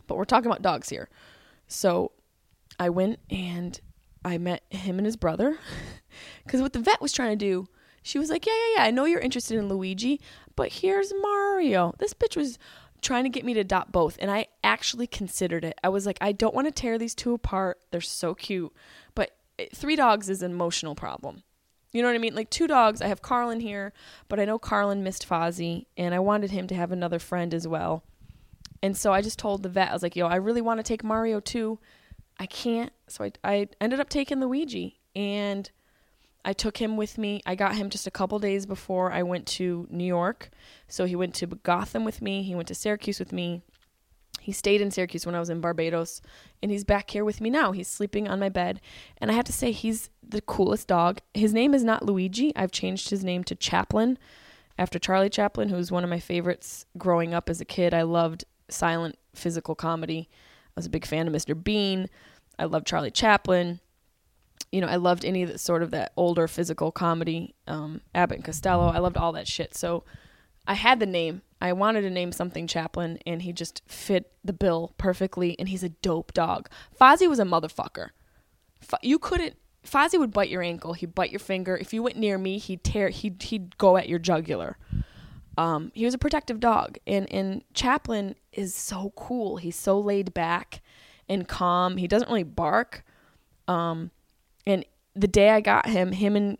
But we're talking about dogs here. So I went and I met him and his brother. Because what the vet was trying to do, she was like, Yeah, yeah, yeah, I know you're interested in Luigi, but here's Mario. This bitch was trying to get me to adopt both. And I actually considered it. I was like, I don't want to tear these two apart. They're so cute. But eh, three dogs is an emotional problem. You know what I mean? Like two dogs. I have Carlin here, but I know Carlin missed Fozzie, and I wanted him to have another friend as well. And so I just told the vet, I was like, yo, I really want to take Mario too. I can't. So I, I ended up taking Luigi, and I took him with me. I got him just a couple days before I went to New York. So he went to Gotham with me, he went to Syracuse with me. He stayed in Syracuse when I was in Barbados, and he's back here with me now. He's sleeping on my bed, and I have to say, he's the coolest dog. His name is not Luigi. I've changed his name to Chaplin after Charlie Chaplin, who was one of my favorites growing up as a kid. I loved silent physical comedy. I was a big fan of Mr. Bean. I loved Charlie Chaplin. You know, I loved any of the sort of that older physical comedy, um, Abbott and Costello. I loved all that shit. So I had the name. I wanted to name something Chaplin, and he just fit the bill perfectly. And he's a dope dog. Fozzie was a motherfucker. F- you couldn't. Fozzie would bite your ankle. He'd bite your finger. If you went near me, he'd tear. He'd he'd go at your jugular. Um, he was a protective dog, and and Chaplin is so cool. He's so laid back and calm. He doesn't really bark. Um, and the day I got him, him and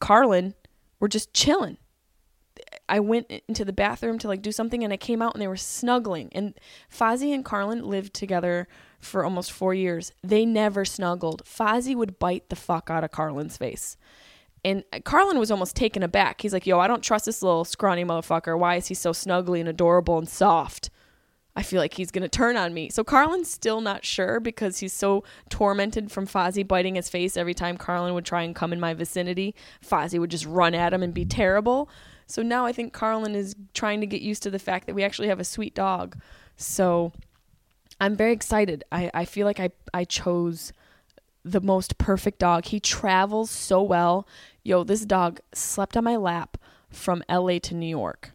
Carlin were just chilling. I went into the bathroom to like do something and I came out and they were snuggling. And Fozzie and Carlin lived together for almost four years. They never snuggled. Fozzie would bite the fuck out of Carlin's face. And uh, Carlin was almost taken aback. He's like, "Yo, I don't trust this little scrawny motherfucker. Why is he so snuggly and adorable and soft?" I feel like he's gonna turn on me. So Carlin's still not sure because he's so tormented from Fozzie biting his face every time Carlin would try and come in my vicinity. Fozzie would just run at him and be terrible. So now I think Carlin is trying to get used to the fact that we actually have a sweet dog. So I'm very excited. I, I feel like I, I chose the most perfect dog. He travels so well. Yo, this dog slept on my lap from LA to New York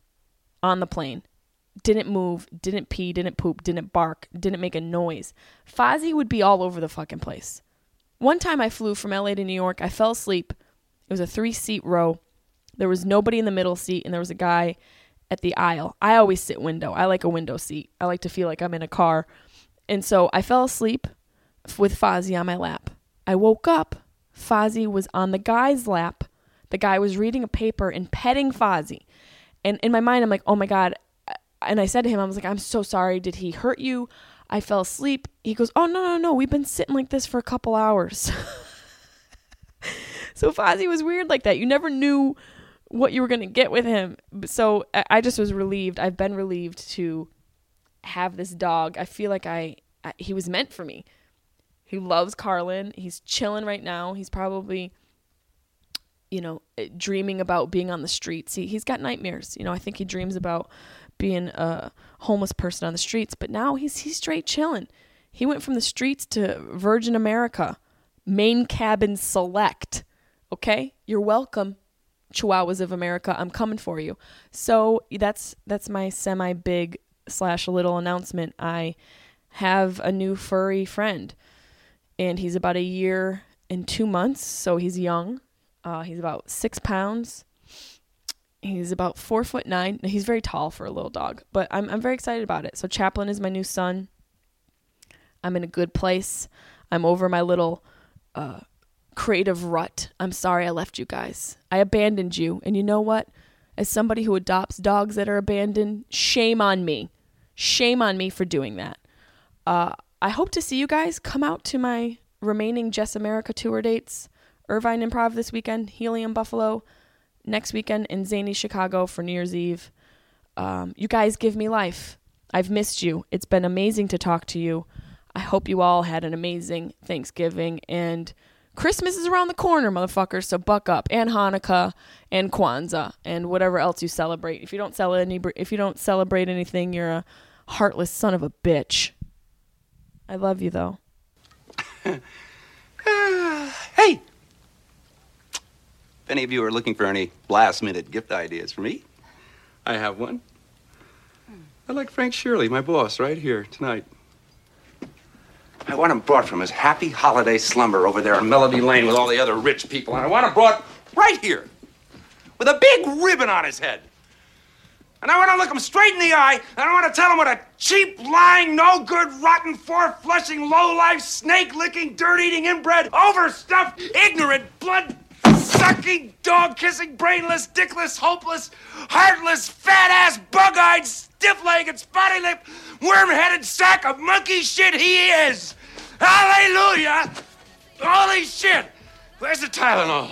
on the plane. Didn't move, didn't pee, didn't poop, didn't bark, didn't make a noise. Fozzie would be all over the fucking place. One time I flew from LA to New York. I fell asleep. It was a three seat row. There was nobody in the middle seat, and there was a guy at the aisle. I always sit window. I like a window seat. I like to feel like I'm in a car. And so I fell asleep with Fozzie on my lap. I woke up. Fozzie was on the guy's lap. The guy was reading a paper and petting Fozzie. And in my mind, I'm like, oh my God. And I said to him, I was like, I'm so sorry. Did he hurt you? I fell asleep. He goes, oh, no, no, no. We've been sitting like this for a couple hours. so Fozzie was weird like that. You never knew what you were going to get with him. So I just was relieved. I've been relieved to have this dog. I feel like I, I he was meant for me. He loves Carlin. He's chilling right now. He's probably you know, eh, dreaming about being on the streets. He he's got nightmares. You know, I think he dreams about being a homeless person on the streets, but now he's he's straight chilling. He went from the streets to Virgin America, main cabin select. Okay? You're welcome. Chihuahuas of America, I'm coming for you. So that's that's my semi big slash little announcement. I have a new furry friend, and he's about a year and two months, so he's young. Uh, he's about six pounds. He's about four foot nine. He's very tall for a little dog, but I'm I'm very excited about it. So Chaplin is my new son. I'm in a good place. I'm over my little uh, creative rut. I'm sorry I left you guys. I abandoned you. And you know what? As somebody who adopts dogs that are abandoned, shame on me. Shame on me for doing that. Uh, I hope to see you guys come out to my remaining Jess America tour dates. Irvine Improv this weekend, Helium Buffalo next weekend, and Zany Chicago for New Year's Eve. Um, you guys give me life. I've missed you. It's been amazing to talk to you. I hope you all had an amazing Thanksgiving and Christmas is around the corner, motherfuckers. So buck up, and Hanukkah, and Kwanzaa, and whatever else you celebrate. If you don't sell any, if you don't celebrate anything, you're a heartless son of a bitch. I love you though. Ah, hey! If any of you are looking for any last minute gift ideas for me, I have one. Hmm. I like Frank Shirley, my boss, right here tonight. I want him brought from his happy holiday slumber over there on Melody Lane with all the other rich people, and I want him brought right here with a big ribbon on his head. And I want to look him straight in the eye, and I want to tell him what a cheap, lying, no good, rotten, four flushing, low life, snake licking, dirt eating, inbred, overstuffed, ignorant, blood sucking, dog kissing, brainless, dickless, hopeless, heartless, fat ass, bug eyed, stiff legged, spotty lipped, worm headed sack of monkey shit he is. Hallelujah! Holy shit! Where's the Tylenol?